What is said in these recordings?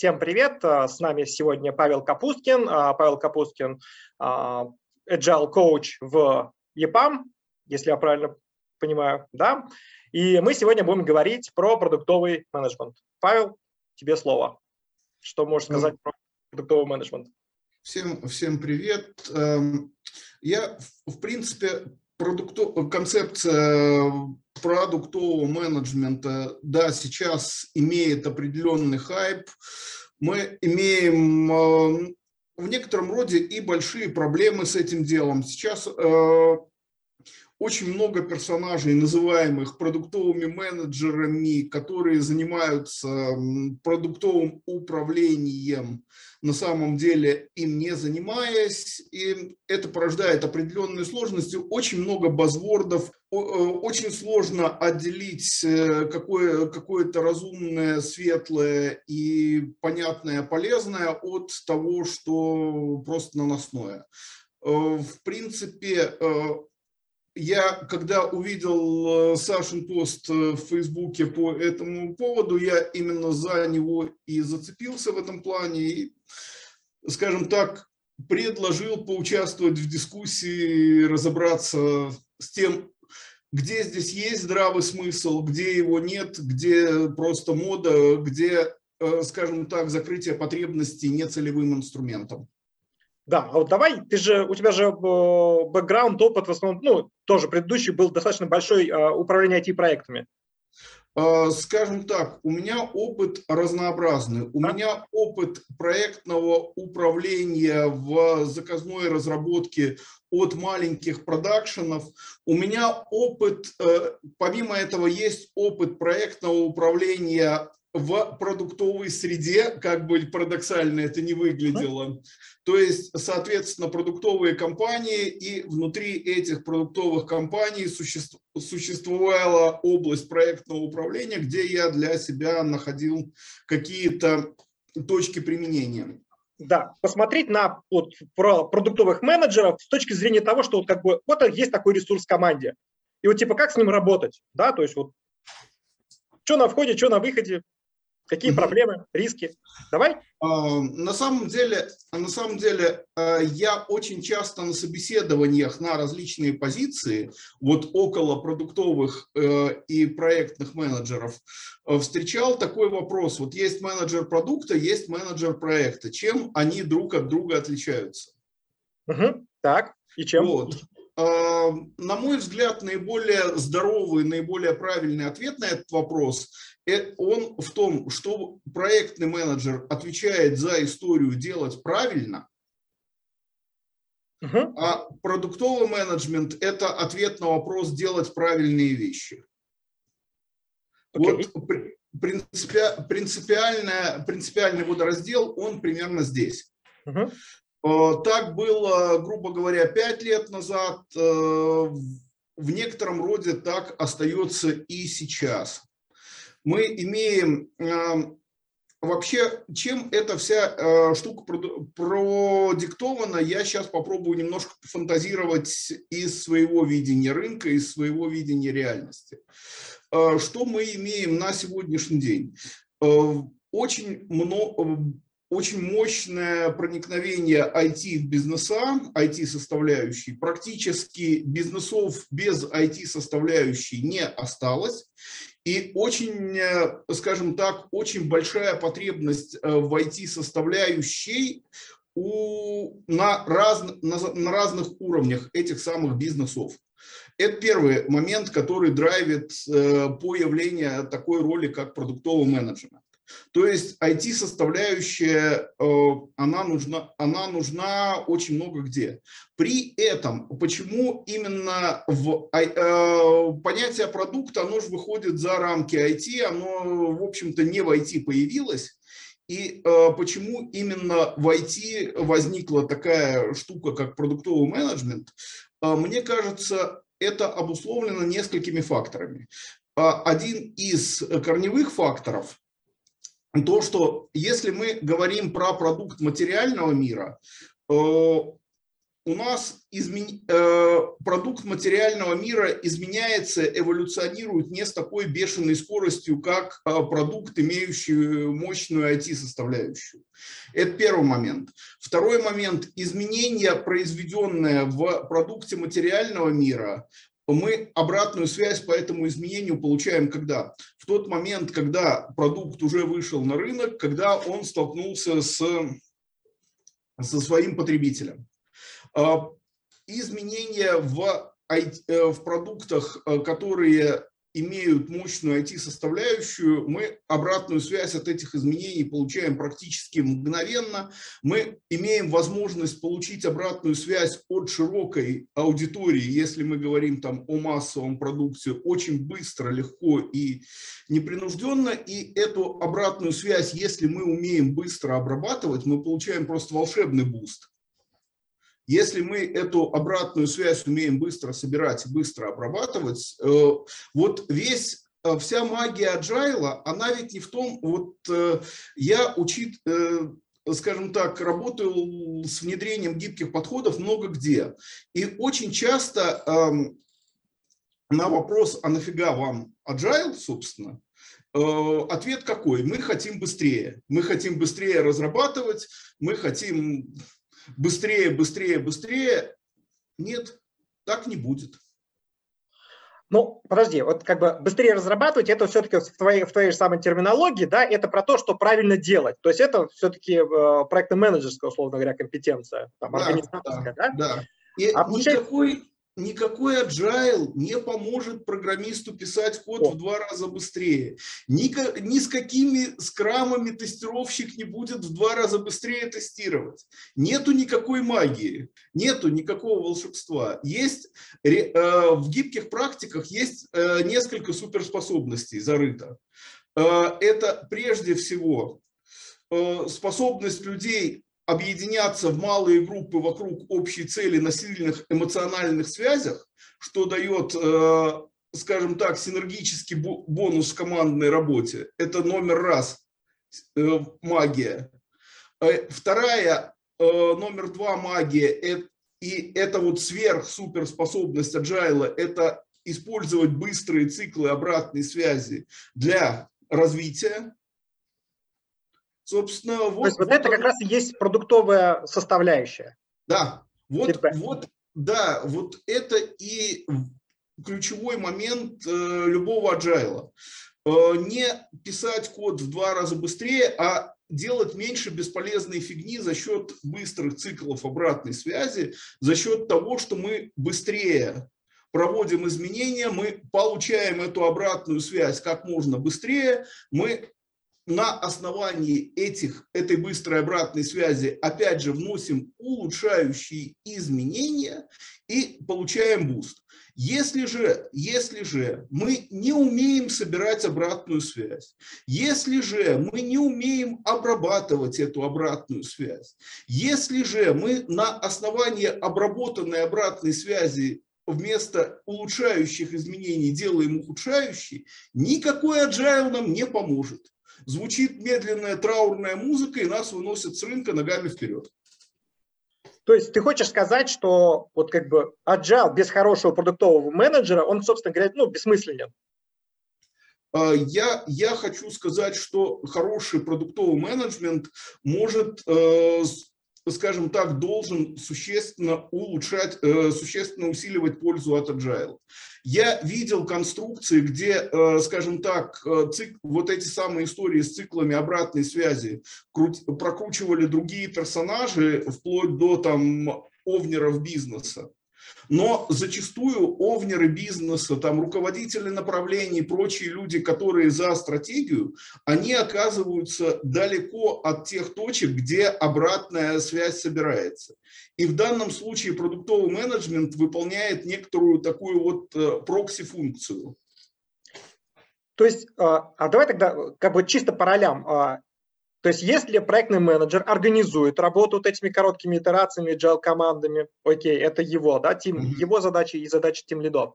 Всем привет! А, с нами сегодня Павел Капусткин. А, Павел Капусткин а, Agile Coach в EPAM, если я правильно понимаю, да? И мы сегодня будем говорить про продуктовый менеджмент. Павел, тебе слово. Что можешь ну, сказать про продуктовый менеджмент? Всем, всем привет. Эм, я, в принципе, продуктов, концепция продуктового менеджмента, да, сейчас имеет определенный хайп. Мы имеем э, в некотором роде и большие проблемы с этим делом. Сейчас э, очень много персонажей, называемых продуктовыми менеджерами, которые занимаются продуктовым управлением, на самом деле им не занимаясь, и это порождает определенные сложности, очень много базвордов, э, очень сложно отделить э, какое, какое-то разумное, светлое и понятное, полезное от того, что просто наносное. Э, в принципе, я, когда увидел э, Сашин пост э, в Фейсбуке по этому поводу, я именно за него и зацепился в этом плане. И, скажем так, предложил поучаствовать в дискуссии, разобраться с тем, где здесь есть здравый смысл, где его нет, где просто мода, где, э, скажем так, закрытие потребностей нецелевым инструментом. Да, а вот давай, ты же, у тебя же э, бэкграунд, опыт в основном, ну, тоже предыдущий был достаточно большой э, управление IT-проектами. А, скажем так, у меня опыт разнообразный. У да? меня опыт проектного управления в заказной разработке от маленьких продакшенов. У меня опыт, э, помимо этого, есть опыт проектного управления в продуктовой среде, как бы парадоксально это не выглядело. То есть, соответственно, продуктовые компании и внутри этих продуктовых компаний существовала область проектного управления, где я для себя находил какие-то точки применения. Да, посмотреть на вот, про продуктовых менеджеров с точки зрения того, что вот как бы вот есть такой ресурс в команде. И вот типа как с ним работать, да, то есть вот что на входе, что на выходе, Какие проблемы, риски? Давай. А, на самом деле, на самом деле, а, я очень часто на собеседованиях на различные позиции, вот около продуктовых э, и проектных менеджеров, э, встречал такой вопрос. Вот есть менеджер продукта, есть менеджер проекта. Чем они друг от друга отличаются? Угу. Так, и чем? Вот. А, на мой взгляд, наиболее здоровый, наиболее правильный ответ на этот вопрос Э, он в том, что проектный менеджер отвечает за историю делать правильно, uh а продуктовый менеджмент – это ответ на вопрос делать правильные вещи. Okay. Вот принципи, принципиальная, принципиальный водораздел, он примерно здесь. uh Так было, грубо говоря, пять лет назад, э, в некотором роде так остается и сейчас мы имеем эм, вообще, чем эта вся э, штука продиктована, я сейчас попробую немножко фантазировать из своего видения рынка, из своего видения реальности. Э, что мы имеем на сегодняшний день? Э, очень много очень мощное проникновение IT в бизнеса, IT-составляющей. Практически бизнесов без IT-составляющей не осталось. И очень, э, скажем так, очень большая потребность э, в IT-составляющей у, на, раз, на, на разных уровнях этих самых бизнесов. Это первый момент, который драйвит э, появление такой роли, как продуктовый менеджмент. То есть IT-составляющая, э, она нужна, она нужна очень много где. При этом, почему именно в э, понятие продукта, оно же выходит за рамки IT, оно, в общем-то, не в IT появилось, и э, почему именно в IT возникла такая штука, как продуктовый менеджмент, мне кажется, это обусловлено несколькими факторами. Один из корневых факторов то, что если мы говорим про продукт материального мира, э, у нас измен... э, продукт материального мира изменяется, эволюционирует не с такой бешеной скоростью, как э, продукт, имеющий мощную IT-составляющую. Это первый момент. Второй момент. Изменения, произведенные в продукте материального мира, мы обратную связь по этому изменению получаем когда? В тот момент, когда продукт уже вышел на рынок, когда он столкнулся с, со своим потребителем. А, изменения в, э, в продуктах, э, которые имеют мощную IT-составляющую, мы обратную связь от этих изменений получаем практически мгновенно. Мы имеем возможность получить обратную связь от широкой аудитории, если мы говорим там о массовом продукте, очень быстро, легко и непринужденно. И эту обратную связь, если мы умеем быстро обрабатывать, мы получаем просто волшебный boost. Если мы эту обратную связь умеем быстро собирать, быстро обрабатывать, э, вот весь э, вся магия agile, она ведь не в том, вот э, я учит, скажем так, работаю с внедрением гибких подходов много где. И очень часто эм, на вопрос, а нафига вам agile, собственно, ответ какой? Мы хотим быстрее. Мы хотим быстрее разрабатывать, мы хотим быстрее, быстрее, быстрее. Нет, так не будет. Ну, подожди, вот как бы быстрее разрабатывать, это все-таки в твоей, в твоей же самой терминологии, да, это про то, что правильно делать. То есть это все-таки э, проектно-менеджерская, условно говоря, компетенция, там, да, организаторская, да? Да, да. И а никакой, никакой agile не поможет программисту писать код О. в два раза быстрее. Ни, ни с какими скрамами тестировщик не будет в два раза быстрее тестировать. Нету никакой магии, нету никакого волшебства. Есть э, в гибких практиках есть э, несколько суперспособностей зарыто. Э, это прежде всего э, способность людей объединяться в малые группы вокруг общей цели на сильных эмоциональных связях, что дает, э, скажем так, синергический бонус в командной работе. Это номер раз э, магия. Э, вторая, номер два магия, и это вот сверх-суперспособность agile, это использовать быстрые циклы обратной связи для развития, Собственно, вот, То есть вот, вот это как раз и есть продуктовая составляющая. Да, вот, вот, да, вот это и ключевой момент э, любого agile. Э, не писать код в два раза быстрее, а делать меньше бесполезной фигни за счет быстрых циклов обратной связи, за счет того, что мы быстрее проводим изменения, мы получаем эту обратную связь как можно быстрее, мы на основании этих, этой быстрой обратной связи опять же вносим улучшающие изменения и получаем boost. Если же, если же мы не умеем собирать обратную связь, если же мы не умеем обрабатывать эту обратную связь, если же мы на основании обработанной обратной связи вместо улучшающих изменений делаем ухудшающие, никакой agile нам не поможет звучит медленная траурная музыка, и нас выносят с рынка ногами вперед. То есть ты хочешь сказать, что вот как бы agile без хорошего продуктового менеджера, он, собственно говоря, ну, бессмысленен? А, я, я хочу сказать, что хороший продуктовый менеджмент может э, скажем так, должен существенно улучшать, э, существенно усиливать пользу от Agile. Я видел конструкции, где, э, скажем так, э, цик, вот эти самые истории с циклами обратной связи прокручивали другие персонажи, вплоть до там овнеров бизнеса. Но зачастую овнеры бизнеса, там руководители направлений, прочие люди, которые за стратегию, они оказываются далеко от тех точек, где обратная связь собирается. И в данном случае продуктовый менеджмент выполняет некоторую такую вот э, прокси-функцию. То есть, а, а давай тогда как бы чисто по ролям. То есть если проектный менеджер организует работу вот этими короткими итерациями, agile командами, окей, это его, да, тим, mm-hmm. его задачи и задачи тим лидов,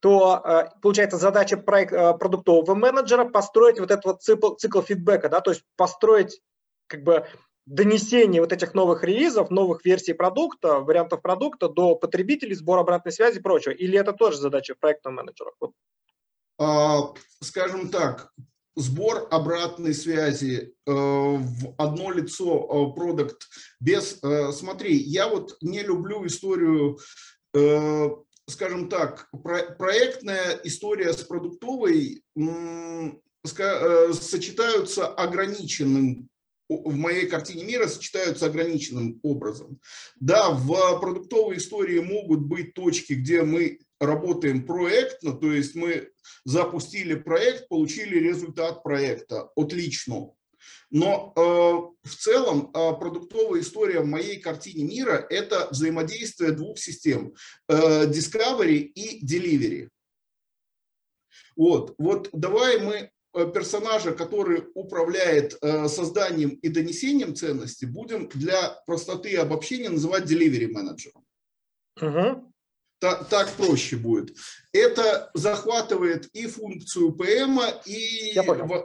то э, получается задача проект, э, продуктового менеджера построить вот этот вот цикл, цикл фидбэка, да, то есть построить как бы донесение вот этих новых релизов, новых версий продукта, вариантов продукта до потребителей, сбор обратной связи и прочего? Или это тоже задача проектного менеджера? А, скажем так, сбор обратной связи э, в одно лицо э, продукт без... Э, смотри, я вот не люблю историю, э, скажем так, про, проектная история с продуктовой э, сочетаются ограниченным в моей картине мира сочетаются ограниченным образом. Да, в продуктовой истории могут быть точки, где мы работаем проектно, то есть мы запустили проект, получили результат проекта, отлично. Но э, в целом э, продуктовая история в моей картине мира – это взаимодействие двух систем э, – Discovery и Delivery. Вот, вот давай мы Э, персонажа, который управляет э, созданием и донесением ценности, будем для простоты обобщения называть delivery менеджером. Угу. Так, проще будет. Это захватывает и функцию ПМ, и,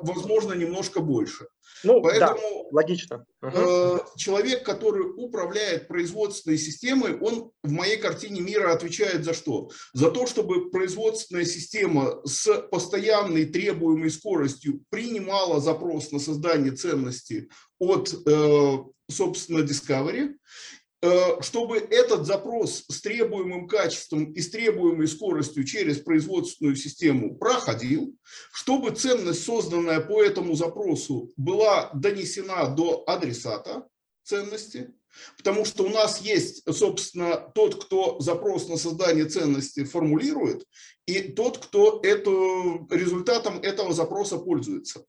возможно, немножко больше. Ну, Поэтому да, логично. Угу. Человек, который управляет производственной системой, он в моей картине мира отвечает за что? За то, чтобы производственная система с постоянной требуемой скоростью принимала запрос на создание ценности от, э, собственно, Discovery, Э, чтобы этот запрос с требуемым качеством и с требуемой скоростью через производственную систему проходил, чтобы ценность, созданная по этому запросу, была донесена до адресата ценности, потому что у нас есть, собственно, тот, кто запрос на создание ценности формулирует, и тот, кто это, результатом этого запроса пользуется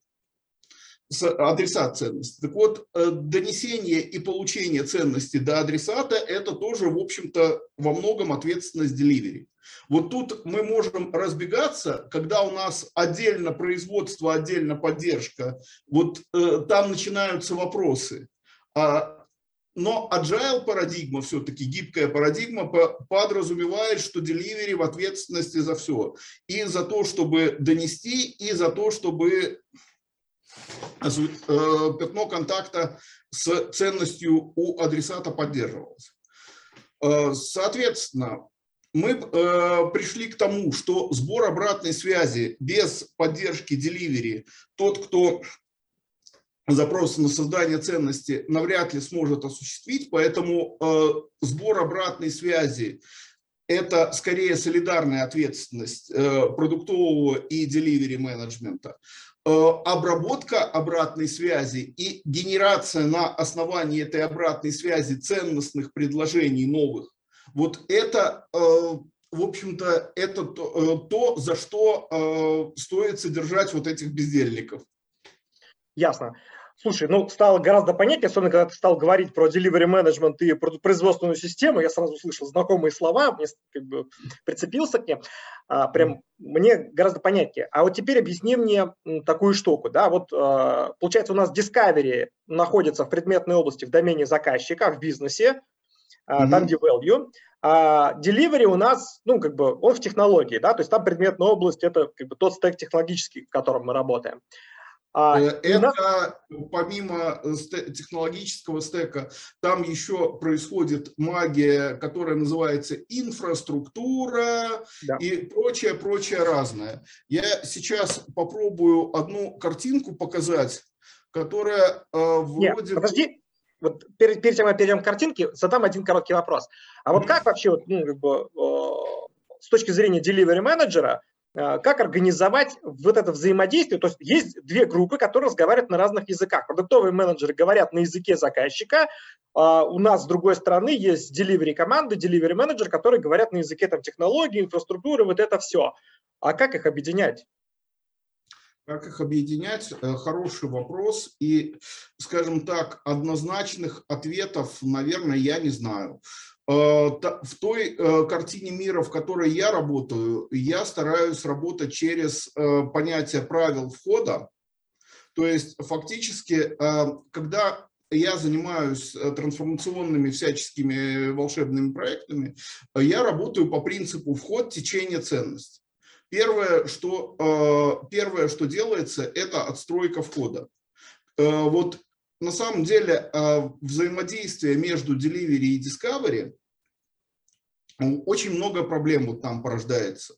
адресат ценности. Так вот, э, донесение и получение ценности до адресата – это тоже, в общем-то, во многом ответственность деливери. Вот тут мы можем разбегаться, когда у нас отдельно производство, отдельно поддержка, вот э, там начинаются вопросы. А, но agile парадигма, все-таки гибкая парадигма, подразумевает, что деливери в ответственности за все. И за то, чтобы донести, и за то, чтобы пятно контакта с ценностью у адресата поддерживалось. Э, соответственно, мы э, пришли к тому, что сбор обратной связи без поддержки delivery, тот, кто запрос на создание ценности навряд ли сможет осуществить, поэтому сбор обратной связи это скорее солидарная ответственность продуктового и delivery менеджмента. Э, обработка обратной связи и генерация на основании этой обратной связи ценностных предложений новых, вот это, э, в общем-то, это то, э, то, за что стоит содержать вот этих бездельников. Ясно. Слушай, ну стало гораздо понятнее, особенно когда ты стал говорить про delivery management и про производственную систему, я сразу услышал знакомые слова, мне как бы прицепился к ним, а, прям мне гораздо понятнее. А вот теперь объясни мне такую штуку, да, вот а, получается у нас Discovery находится в предметной области в домене заказчика, в бизнесе, mm-hmm. там где value, а delivery у нас, ну, как бы, он в технологии, да, то есть там предметная область, это как бы тот стек технологический, в котором мы работаем. А, э, это помимо технологического стека, там еще происходит магия, которая называется инфраструктура да. и прочее, прочее разное. Я сейчас попробую одну картинку показать, которая э, вроде... Нет, подожди, вот перед, перед тем, как перейдем к картинке, задам один короткий вопрос. А вот как вообще, вот, ну, как бы, э, с точки зрения delivery менеджера, Э, как организовать вот это взаимодействие. То есть есть две группы, которые разговаривают на разных языках. Продуктовые менеджеры говорят на языке заказчика, а у нас с другой стороны есть delivery команды, delivery менеджер, которые говорят на языке там, технологий, инфраструктуры, вот это все. А как их объединять? Как их объединять? Э, хороший вопрос. И, скажем так, однозначных ответов, наверное, я не знаю. Э, в той э, картине мира, в которой я работаю, я стараюсь работать через э, понятие правил входа. То есть фактически, когда я занимаюсь трансформационными всяческими волшебными проектами, я работаю по принципу вход, течение, ценность. Первое, что, первое, что делается, это отстройка входа. Вот на самом деле взаимодействие между delivery и discovery очень много проблем вот там порождается.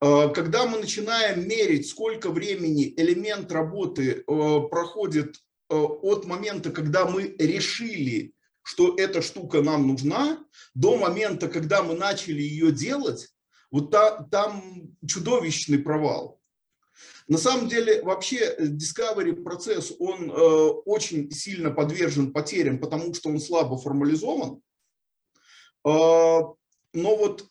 Когда мы начинаем мерить, сколько времени элемент работы проходит от момента, когда мы решили, что эта штука нам нужна, до момента, когда мы начали ее делать, вот та, там чудовищный провал. На самом деле, вообще, discovery процесс, он э, очень сильно подвержен потерям, потому что он слабо формализован. Э, но вот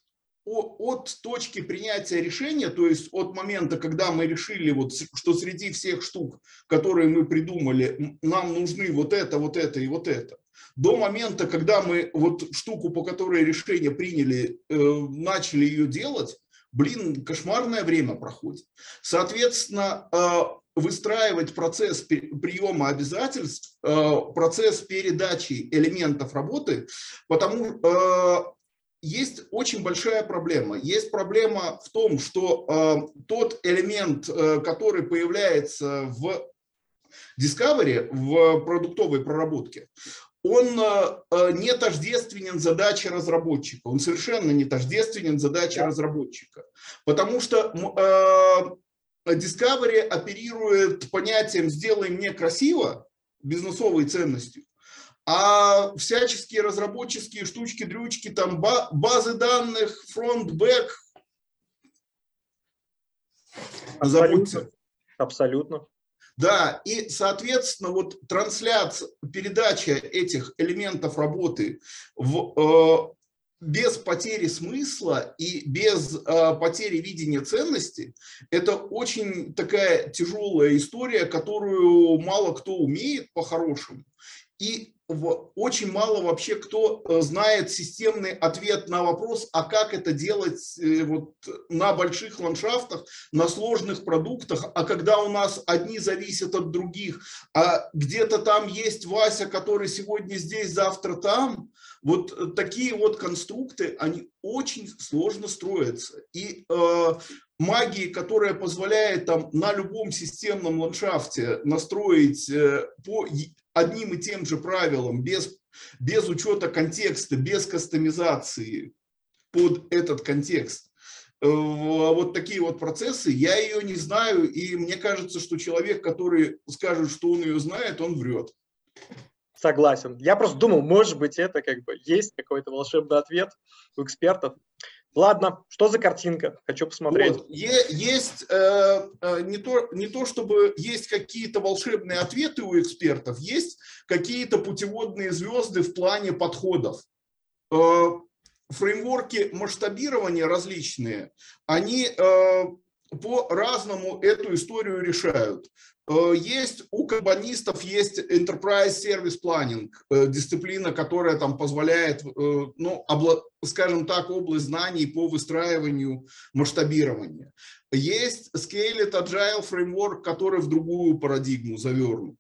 от точки принятия решения, то есть от момента, когда мы решили, вот, что среди всех штук, которые мы придумали, нам нужны вот это, вот это и вот это, до момента, когда мы вот штуку, по которой решение приняли, э, начали ее делать, блин, кошмарное время проходит. Соответственно, э, выстраивать процесс приема обязательств, э, процесс передачи элементов работы, потому есть очень большая проблема. Есть проблема в том, что тот элемент, который появляется в Discovery, в продуктовой проработке, он э, э, не тождественен задаче разработчика. Он совершенно не тождественен задаче да. разработчика. Потому что э, Discovery оперирует понятием «сделай мне красиво», бизнесовой ценностью, а всяческие разработческие штучки, дрючки, там базы данных, front-back, Абсолютно. Абсолютно. Да, и, соответственно, вот трансляция, передача этих элементов работы в, э, без потери смысла и без э, потери видения ценности, это очень такая тяжелая история, которую мало кто умеет по-хорошему. И очень мало вообще кто э, знает системный ответ на вопрос, а как это делать э, вот на больших ландшафтах, на сложных продуктах, а когда у нас одни зависят от других, а где-то там есть Вася, который сегодня здесь, завтра там, вот такие вот конструкты, они очень сложно строятся. И э, магии, которая позволяет там на любом системном ландшафте настроить э, по одним и тем же правилам, без, без учета контекста, без кастомизации под этот контекст. Э, вот такие вот процессы, я ее не знаю, и мне кажется, что человек, который скажет, что он ее знает, он врет. Согласен. Я просто думал, может быть, это как бы есть какой-то волшебный ответ у экспертов. Ладно, что за картинка? Хочу посмотреть. Вот. Есть э, э, не, то, не то, чтобы есть какие-то волшебные ответы у экспертов, есть какие-то путеводные звезды в плане подходов. Э, фреймворки масштабирования различные, они э, по-разному эту историю решают. Э, есть у кабанистов есть Enterprise Service Planning, э, дисциплина, которая там позволяет, э, ну, обла, скажем так, область знаний по выстраиванию масштабирования. Есть Scaled Agile Framework, который в другую парадигму завернут.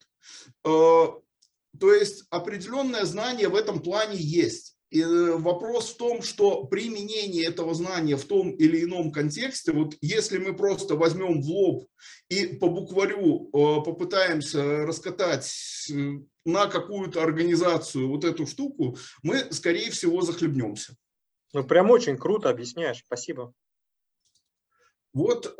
То есть определенное знание в этом плане есть. И э, вопрос в том, что применение этого знания в том или ином контексте, вот если мы просто возьмем в лоб и по букварю э, попытаемся раскатать э, на какую-то организацию вот эту штуку, мы, скорее всего, захлебнемся. Ну, прям очень круто объясняешь. Спасибо. Вот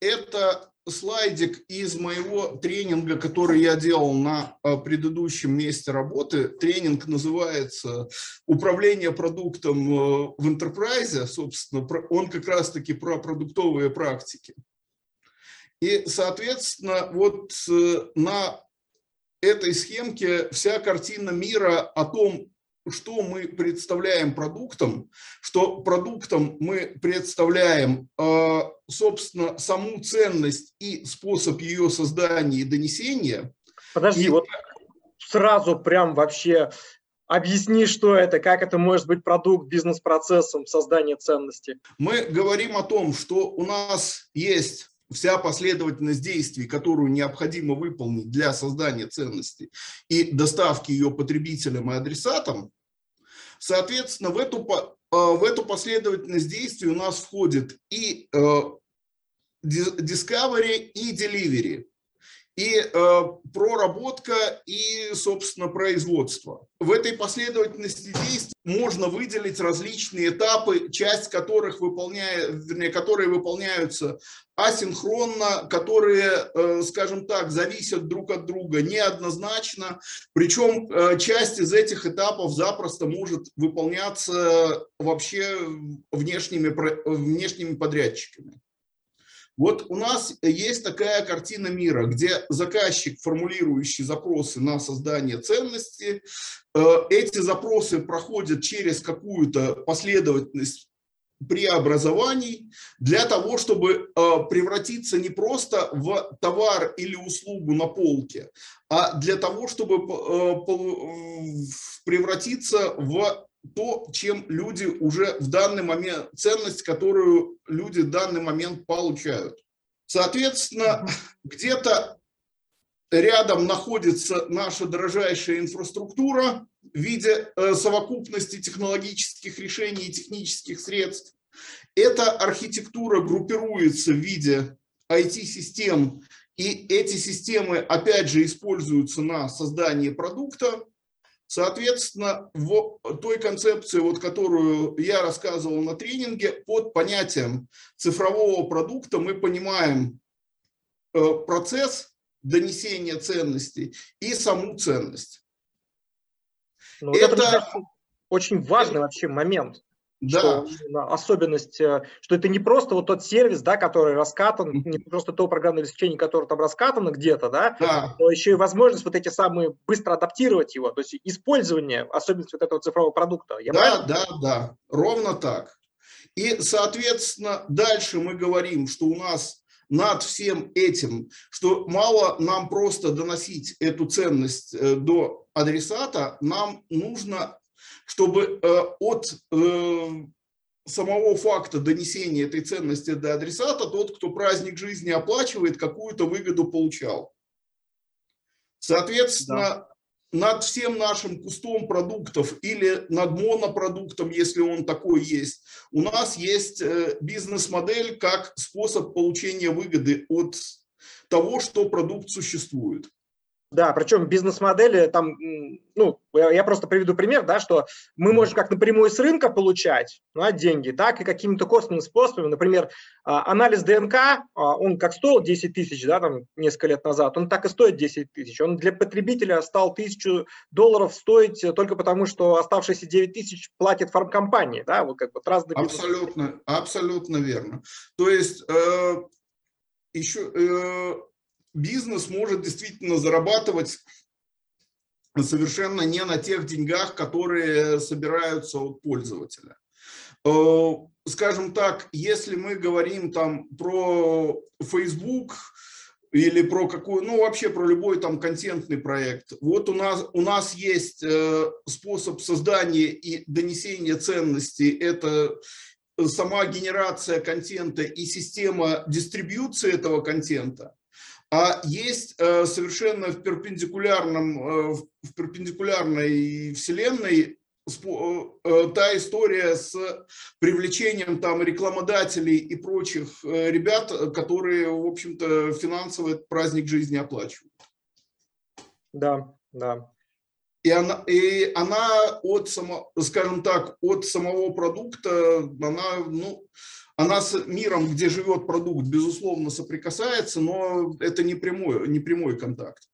это слайдик из моего тренинга, который я делал на а, предыдущем месте работы. Тренинг называется «Управление продуктом э, в enterprise». Собственно, он как раз-таки про продуктовые практики. И, соответственно, вот э, на этой схемке вся картина мира о том, что мы представляем продуктом, что продуктом мы представляем, э, собственно, саму ценность и способ ее создания и донесения. Подожди, и... вот сразу прям вообще объясни, что это, как это может быть продукт бизнес-процессом создания ценности. Мы говорим о том, что у нас есть вся последовательность действий, которую необходимо выполнить для создания ценности и доставки ее потребителям и адресатам, соответственно, в эту, э, в эту последовательность действий у нас входит и э, Discovery, и Delivery. И э, проработка и, собственно, производство. В этой последовательности действий можно выделить различные этапы, часть которых выполняет, вернее, которые выполняются асинхронно, которые, э, скажем так, зависят друг от друга неоднозначно. Причем э, часть из этих этапов запросто может выполняться вообще внешними, внешними подрядчиками. Вот у нас есть такая картина мира, где заказчик, формулирующий запросы на создание ценности, э, эти запросы проходят через какую-то последовательность преобразований для того, чтобы э, превратиться не просто в товар или услугу на полке, а для того, чтобы э, превратиться в то, чем люди уже в данный момент, ценность, которую люди в данный момент получают. Соответственно, где-то рядом находится наша дорожайшая инфраструктура в виде э, совокупности технологических решений и технических средств. Эта архитектура группируется в виде IT-систем, и эти системы, опять же, используются на создание продукта. Соответственно, в той концепции, вот, которую я рассказывал на тренинге, под понятием цифрового продукта мы понимаем э, процесс донесения ценностей и саму ценность. Ну, это, это очень важный вообще момент. Да. Что особенность, э, что это не просто вот тот сервис, да, который раскатан, не просто то программное обеспечение, которое там раскатано где-то, да, да, но еще и возможность вот эти самые быстро адаптировать его, то есть использование особенностей вот этого цифрового продукта. Я да, правильно? да, да, ровно так. И, соответственно, дальше мы говорим, что у нас над всем этим, что мало нам просто доносить эту ценность э, до адресата, нам нужно чтобы э, от э, самого факта донесения этой ценности до адресата тот, кто праздник жизни оплачивает, какую-то выгоду получал. Соответственно, да. над всем нашим кустом продуктов или над монопродуктом, если он такой есть, у нас есть э, бизнес-модель как способ получения выгоды от того, что продукт существует. Да, причем бизнес-модели там, ну, я просто приведу пример, да, что мы можем как напрямую с рынка получать да, деньги, так и какими-то косвенными способами. Например, а, анализ ДНК, а, он как стоил 10 тысяч, да, там несколько лет назад, он так и стоит 10 тысяч. Он для потребителя стал тысячу долларов стоить только потому, что оставшиеся 9 тысяч платит фармкомпании, да, вот как бы разные Абсолютно, абсолютно верно. То есть э, еще... Э, бизнес может действительно зарабатывать совершенно не на тех деньгах, которые собираются от пользователя. Э, скажем так, если мы говорим там про Facebook или про какую, ну вообще про любой там контентный проект, вот у нас, у нас есть э, способ создания и донесения ценностей, это сама генерация контента и система дистрибьюции этого контента а есть э, совершенно в перпендикулярном, э, в перпендикулярной вселенной э, та история с привлечением там рекламодателей и прочих ребят, которые, в общем-то, финансово этот праздник жизни оплачивают. Да, да. И она, и она от, само, скажем так, от самого продукта, она, ну, она с миром, где живет продукт, безусловно, соприкасается, но это не прямой, не прямой контакт.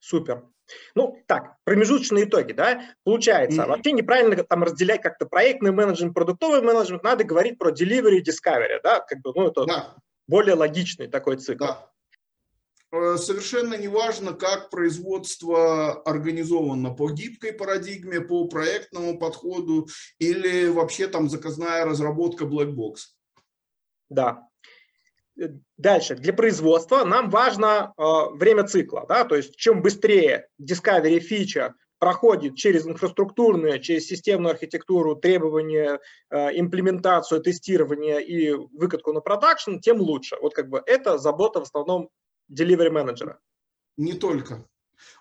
Супер. Ну, так, промежуточные итоги, да, получается, mm-hmm. вообще неправильно там разделять как-то проектный менеджмент, продуктовый менеджмент, надо говорить про delivery и discovery, да, как бы, ну, это да. более логичный такой цикл. Да. Э, совершенно не важно, как производство организовано по гибкой парадигме, по проектному подходу или вообще там заказная разработка black box. Да. Э, дальше. Для производства нам важно э, время цикла. Да? То есть чем быстрее discovery фича проходит через инфраструктурную, через системную архитектуру, требования, э, имплементацию, тестирование и выкатку на продакшн, тем лучше. Вот как бы это забота в основном delivery менеджера? Не только.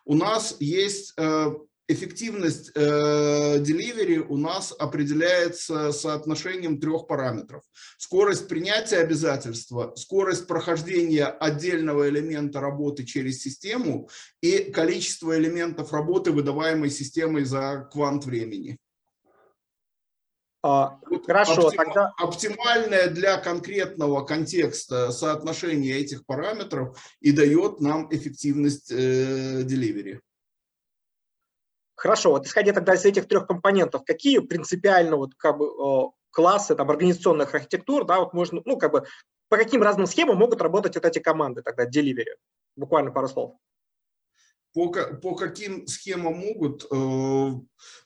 У нас есть э, эффективность э, delivery у нас определяется соотношением трех параметров. Скорость принятия обязательства, скорость прохождения отдельного элемента работы через систему и количество элементов работы, выдаваемой системой за квант времени. А, хорошо, Оптим, тогда... Оптимальное для конкретного контекста соотношение этих параметров и дает нам эффективность э, delivery. Хорошо, вот исходя тогда из этих трех компонентов, какие принципиально вот как бы классы там организационных архитектур, да, вот можно, ну как бы по каким разным схемам могут работать вот эти команды тогда delivery? Буквально пару слов. По, по каким схемам могут? Э,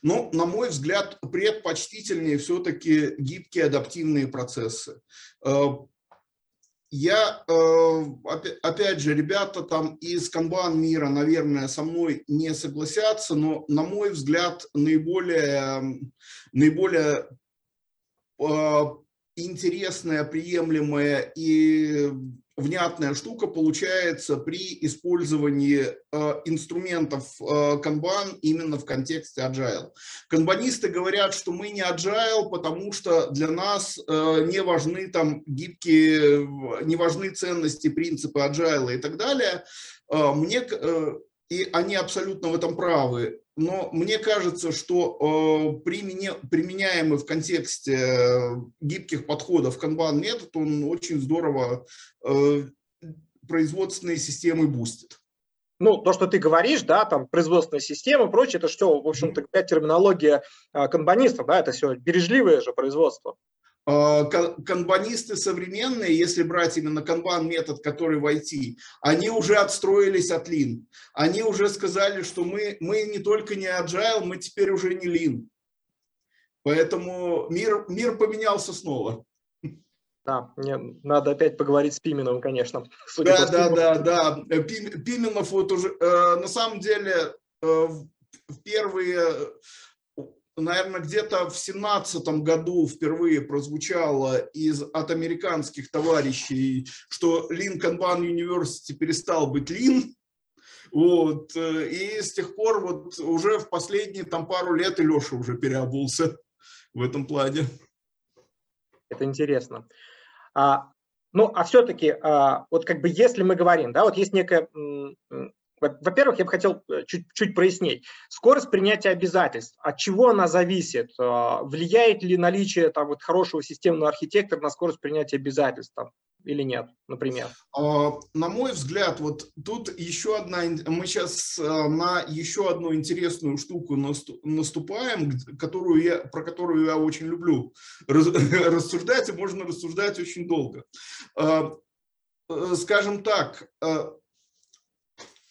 Но, на мой взгляд, предпочтительнее все-таки гибкие адаптивные процессы. Э, я, э, опять же, ребята там из канбан мира, наверное, со мной не согласятся, но, на мой взгляд, наиболее, наиболее интересная, приемлемая и внятная штука получается при использовании э, инструментов э, Kanban именно в контексте Agile. Канбанисты говорят, что мы не Agile, потому что для нас э, не важны там гибкие, не важны ценности, принципы Agile и так далее. Мне, и они абсолютно в этом правы но мне кажется, что э, применяемый в контексте э, гибких подходов канбан метод, он очень здорово э, производственные системы бустит. Ну, то, что ты говоришь, да, там производственная система, прочее, это что, в общем-то, терминология канбанистов, да, это все бережливое же производство. А, канбанисты современные, если брать именно канбан метод, который в IT, они уже отстроились от Lean. Они уже сказали, что мы, мы не только не agile, мы теперь уже не Lean. Поэтому мир, мир поменялся снова. Да, мне надо опять поговорить с Пименовым, конечно. Да, да, да, да. Пименов вот уже, э, на самом деле, э, в первые наверное, где-то в семнадцатом году впервые прозвучало из, от американских товарищей, что Lean Kanban University перестал быть Lean. Вот. Э, и с тех пор вот уже в последние там пару лет и Леша уже переобулся в этом плане. Это интересно. А, ну, а все-таки, а, вот как бы если мы говорим, да, вот есть некая во-первых, я бы хотел э, чуть, чуть прояснить. Скорость принятия обязательств. От чего она зависит? А, влияет ли наличие там, вот, хорошего системного архитектора на скорость принятия обязательств там, или нет, например? А, на мой взгляд, вот тут еще одна, мы сейчас э, на еще одну интересную штуку наступаем, которую я, про которую я очень люблю рассуждать, и можно рассуждать очень долго. Э, скажем так,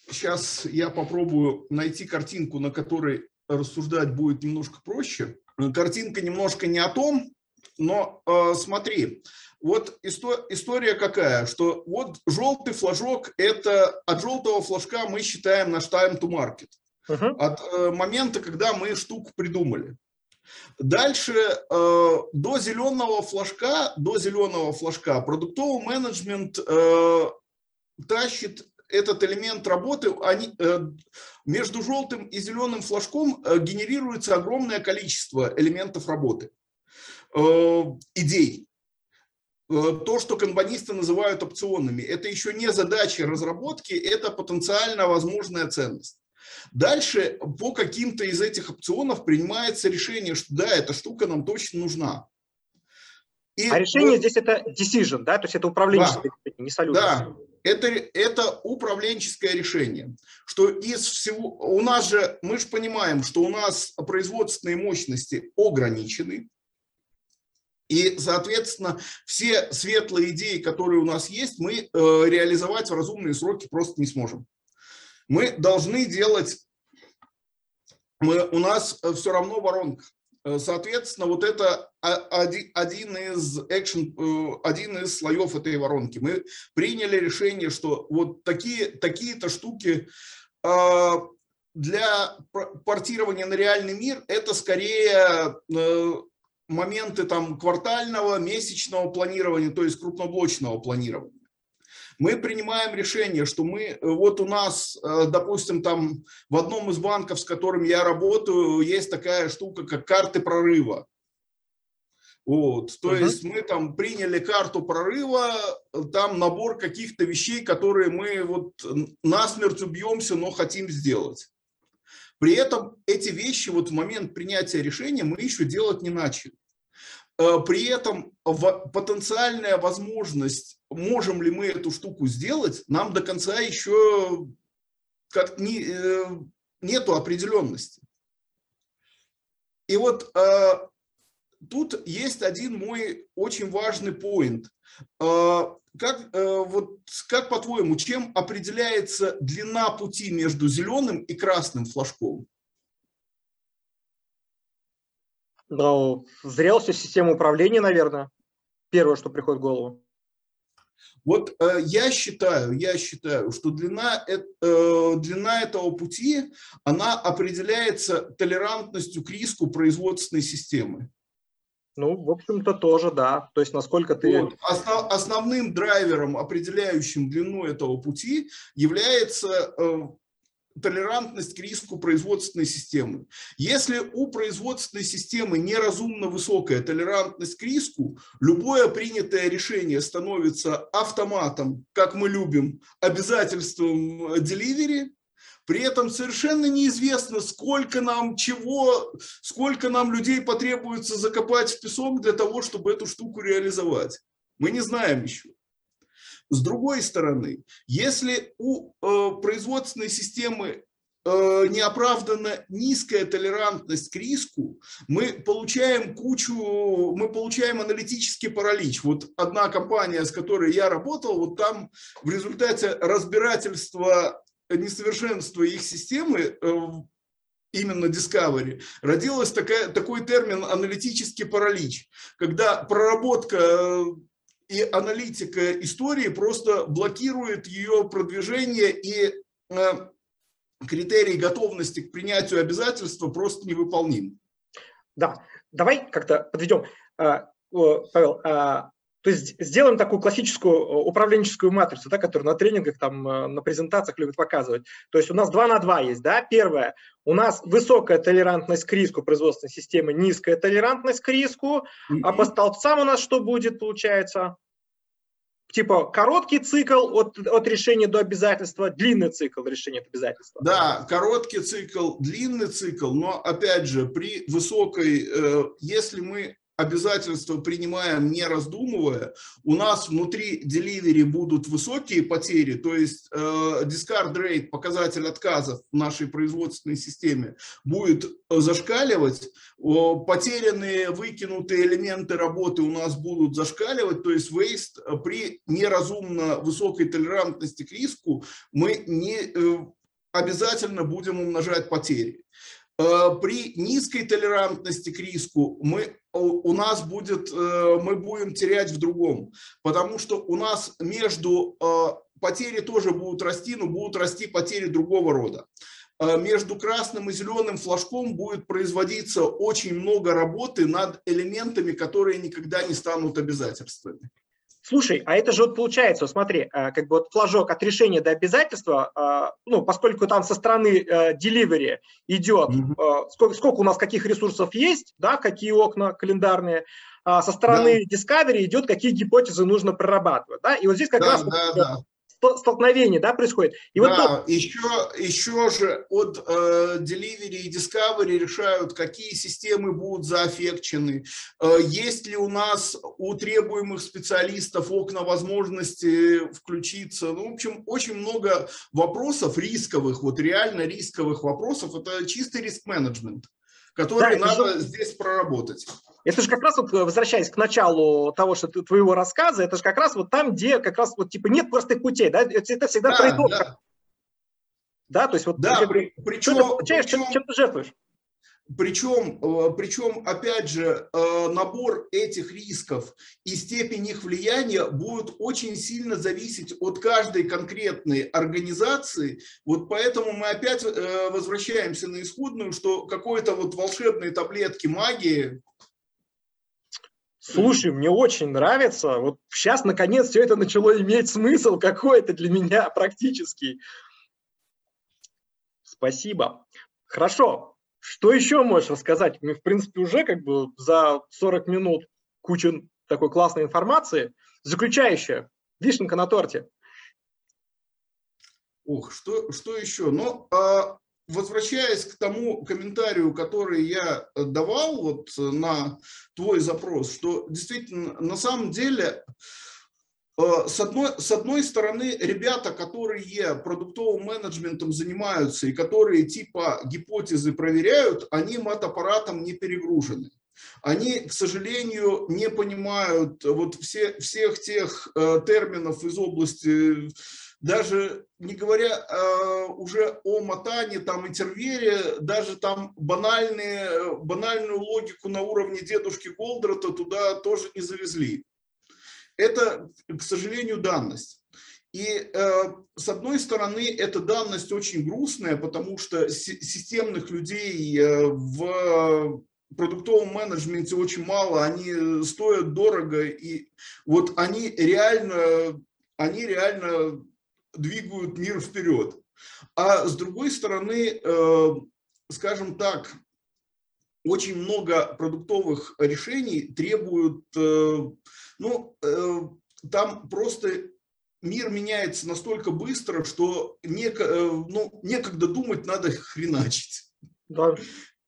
Сейчас я попробую найти картинку, на которой рассуждать будет немножко проще. Картинка немножко не о том, но э, смотри, вот исто история какая, что вот желтый флажок, это от желтого флажка мы считаем наш time to market. Uh -huh. От э, момента, когда мы штуку придумали. Дальше э, до зеленого флажка, до зеленого флажка продуктовый менеджмент э, тащит этот элемент работы, они, э, между желтым и зеленым флажком э, генерируется огромное количество элементов работы, э, идей. То, что канбанисты называют опционными, это еще не задача разработки, это потенциально возможная ценность. Дальше по каким-то из этих опционов принимается решение, что да, эта штука нам точно нужна. И а решение вот, здесь это decision, да, то есть это управленческое да, решение, не solution. Да, это, это управленческое решение, что из всего, у нас же, мы же понимаем, что у нас производственные мощности ограничены, и, соответственно, все светлые идеи, которые у нас есть, мы э, реализовать в разумные сроки просто не сможем. Мы должны делать, мы, у нас все равно воронка. Э, соответственно, вот это один из, action, э, один из слоев этой воронки. Мы приняли решение, что вот такие, такие-то штуки э, для портирования на реальный мир это скорее моменты там квартального, месячного планирования, то есть крупноблочного планирования. Мы принимаем решение, что мы, вот у нас, допустим, там в одном из банков, с которым я работаю, есть такая штука, как карты прорыва. Вот, то uh-huh. есть мы там приняли карту прорыва, там набор каких-то вещей, которые мы вот насмерть убьемся, но хотим сделать. При этом эти вещи вот в момент принятия решения мы еще делать не начали. Э, при этом потенциальная возможность, можем ли мы эту штуку сделать, нам до конца еще как не, э, нету определенности. И вот э, тут есть один мой очень важный поинт. Как, вот, как по-твоему, чем определяется длина пути между зеленым и красным флажком? Ну, зрелостью системы управления, наверное, первое, что приходит в голову. Вот э, я считаю, я считаю, что длина, э, длина этого пути, она определяется толерантностью к риску производственной системы. Ну, в общем-то, тоже, да. То есть, насколько ты... Вот. Основ, основным драйвером, определяющим длину этого пути, является э, толерантность к риску производственной системы. Если у производственной системы неразумно высокая толерантность к риску, любое принятое решение становится автоматом, как мы любим, обязательством delivery, при этом совершенно неизвестно, сколько нам чего, сколько нам людей потребуется закопать в песок для того, чтобы эту штуку реализовать. Мы не знаем еще. С другой стороны, если у э, производственной системы э, неоправданно низкая толерантность к риску, мы получаем кучу, мы получаем аналитический паралич. Вот одна компания, с которой я работал, вот там в результате разбирательства несовершенства их системы, э, именно Discovery, родилась такая, такой термин аналитический паралич, когда проработка и аналитика истории просто блокирует ее продвижение и э, критерий готовности к принятию обязательства просто невыполним. Да, давай как-то подведем. А, Павел, а, то есть сделаем такую классическую управленческую матрицу, да, которую на тренингах, там, э, на презентациях любят показывать. То есть у нас 2 на 2 есть. Да? Первое, у нас высокая толерантность к риску производственной системы, низкая толерантность к риску. А по столбцам у нас что будет, получается? Типа короткий цикл от, от решения до обязательства, длинный цикл решения от обязательства. Да, короткий цикл, длинный цикл, но опять же, при высокой, э, если мы обязательства принимаем не раздумывая, у нас внутри delivery будут высокие потери, то есть э, discard rate, показатель отказов в нашей производственной системе, будет э, зашкаливать, потерянные, выкинутые элементы работы у нас будут зашкаливать, то есть waste э, при неразумно высокой толерантности к риску мы не обязательно будем умножать потери. При низкой толерантности к риску мы у нас будет, э, мы будем терять в другом, потому что у нас между э, потери тоже будут расти, но будут расти потери другого рода. Э, между красным и зеленым флажком будет производиться очень много работы над элементами, которые никогда не станут обязательствами. Слушай, а это же вот получается, смотри, э, как бы вот флажок от решения до обязательства, э, ну, поскольку там со стороны э, delivery идет, mm-hmm. сколько, сколько у нас каких ресурсов есть, да, какие окна календарные, а со стороны да. Discovery идет, какие гипотезы нужно прорабатывать, да, и вот здесь как да, раз да, да столкновение да, происходит. И да, вот еще, еще же от э, Delivery и Discovery решают, какие системы будут заэффекчены, э, есть ли у нас у требуемых специалистов окна возможности включиться. Ну, в общем, очень много вопросов рисковых, вот реально рисковых вопросов. Это чистый риск-менеджмент который да, надо же, здесь проработать. Это же как раз вот, возвращаясь к началу того, что ты, твоего рассказа, это же как раз вот там, где как раз вот типа нет простых путей, да, это, всегда да, трейд да. да, то есть вот да, при, причем, что ты получаешь, причем, чем, чем ты жертвуешь. Причем, э, причем, опять же, э, набор этих рисков и степень их влияния будет очень сильно зависеть от каждой конкретной организации. Вот поэтому мы опять э, возвращаемся на исходную, что какой-то вот волшебной таблетки магии Слушай, мне очень нравится. Вот сейчас, наконец, все это начало иметь смысл какой-то для меня практически. Спасибо. Хорошо. Что еще можешь рассказать? Мы, в принципе, уже как бы за 40 минут куча такой классной информации. Заключающая, вишенка на торте. Ох, что, что еще? Ну, а, возвращаясь к тому комментарию, который я давал вот на твой запрос, что действительно на самом деле с одной, с одной стороны, ребята, которые продуктовым менеджментом занимаются и которые типа гипотезы проверяют, они мат-аппаратом не перегружены. Они, к сожалению, не понимают вот все, всех тех э, терминов из области даже не говоря э, уже о мотане, там, интервере, даже там банальные, банальную логику на уровне дедушки Голдрата туда тоже не завезли. Это, к сожалению, данность. И э, с одной стороны, эта данность очень грустная, потому что системных людей э, в продуктовом менеджменте очень мало, они стоят дорого, и вот они реально, они реально двигают мир вперед. А с другой стороны, э, скажем так, очень много продуктовых решений требуют, э, ну, э, там просто мир меняется настолько быстро, что не, ну, некогда думать, надо хреначить. Да.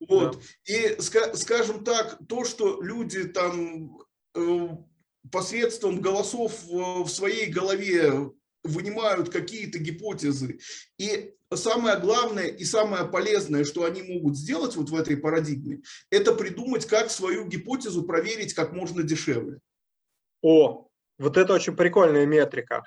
Вот. Да. И, скажем так, то, что люди там посредством голосов в своей голове вынимают какие-то гипотезы. И самое главное и самое полезное, что они могут сделать вот в этой парадигме, это придумать, как свою гипотезу проверить как можно дешевле. О, вот это очень прикольная метрика.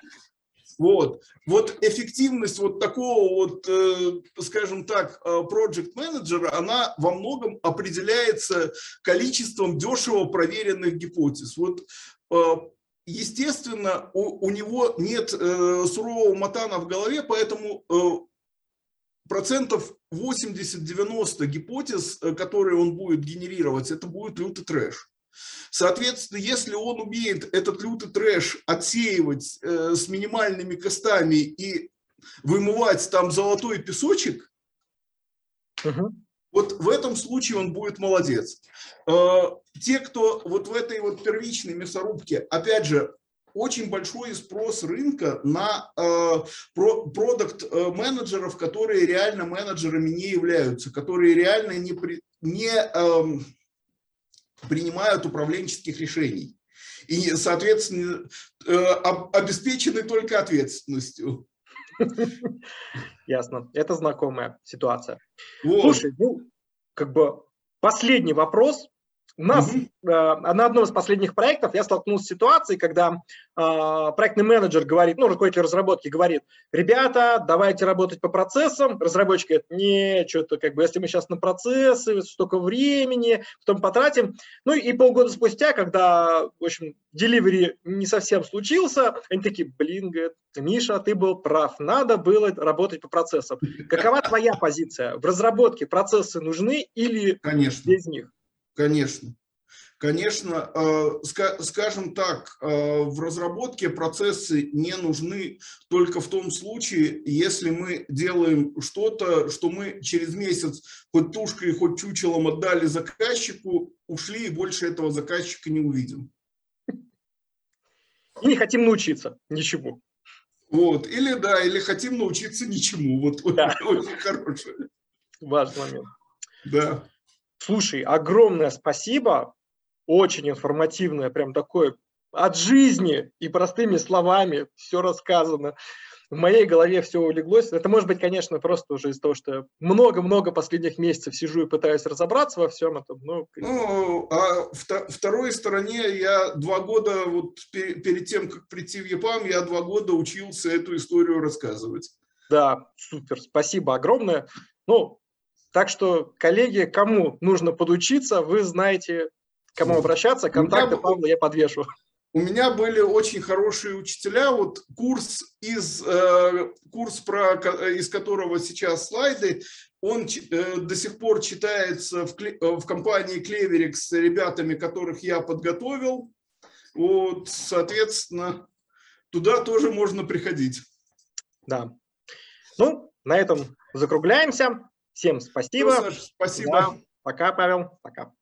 Вот, вот эффективность вот такого вот, э, скажем так, э, project менеджера, она во многом определяется количеством дешево проверенных гипотез. Вот э, естественно, у, у него нет сурового матана в голове, поэтому процентов 80-90 гипотез, которые он будет генерировать, это будет лютый трэш. Соответственно, если он умеет этот лютый трэш отсеивать э, с минимальными костами и вымывать там золотой песочек, угу. Вот в этом случае он будет молодец. Э, те, кто вот в этой вот первичной мясорубке, опять же, очень большой спрос рынка на э, продукт э, менеджеров, которые реально менеджерами не являются, которые реально не, при, не э, принимают управленческих решений. И, соответственно, э, обеспечены только ответственностью. Ясно. Это знакомая ситуация. Вот. Слушай, ну, как бы последний вопрос. У нас угу. э, на одном из последних проектов я столкнулся с ситуацией, когда э, проектный менеджер говорит, ну, руководитель разработки говорит, ребята, давайте работать по процессам. Разработчик говорит, не, что-то как бы, если мы сейчас на процессы, столько времени, потом потратим. Ну и полгода спустя, когда, в общем, деливери не совсем случился, они такие, блин, говорят, Миша, ты был прав, надо было работать по процессам. Какова твоя позиция? В разработке процессы нужны или Конечно. без них? Конечно. Конечно, э, скажем так, э, в разработке процессы не нужны только в том случае, если мы делаем что-то, что мы через месяц хоть тушкой, хоть чучелом отдали заказчику, ушли и больше этого заказчика не увидим. И не хотим научиться ничему. Вот, или да, или хотим научиться ничему. Вот да. очень хорошее. Важный момент. Да. Слушай, огромное спасибо, очень информативное, прям такое от жизни и простыми словами все рассказано. В моей голове все улеглось. Это может быть, конечно, просто уже из-за того, что много-много последних месяцев сижу и пытаюсь разобраться во всем этом. Ну, ну а второй стороне я два года, вот перед тем, как прийти в ЕПАМ, я два года учился эту историю рассказывать. Да, супер, спасибо огромное. Ну, так что, коллеги, кому нужно подучиться, вы знаете, кому обращаться. Контакты Павла я подвешу. У меня были очень хорошие учителя. Вот курс из э, курс про из которого сейчас слайды, он э, до сих пор читается в, э, в компании Cleverix с ребятами, которых я подготовил. Вот, соответственно, туда тоже можно приходить. Да. Ну, на этом закругляемся. Всем спасибо. Ну, Саш, спасибо. Да. Пока, Павел. Пока.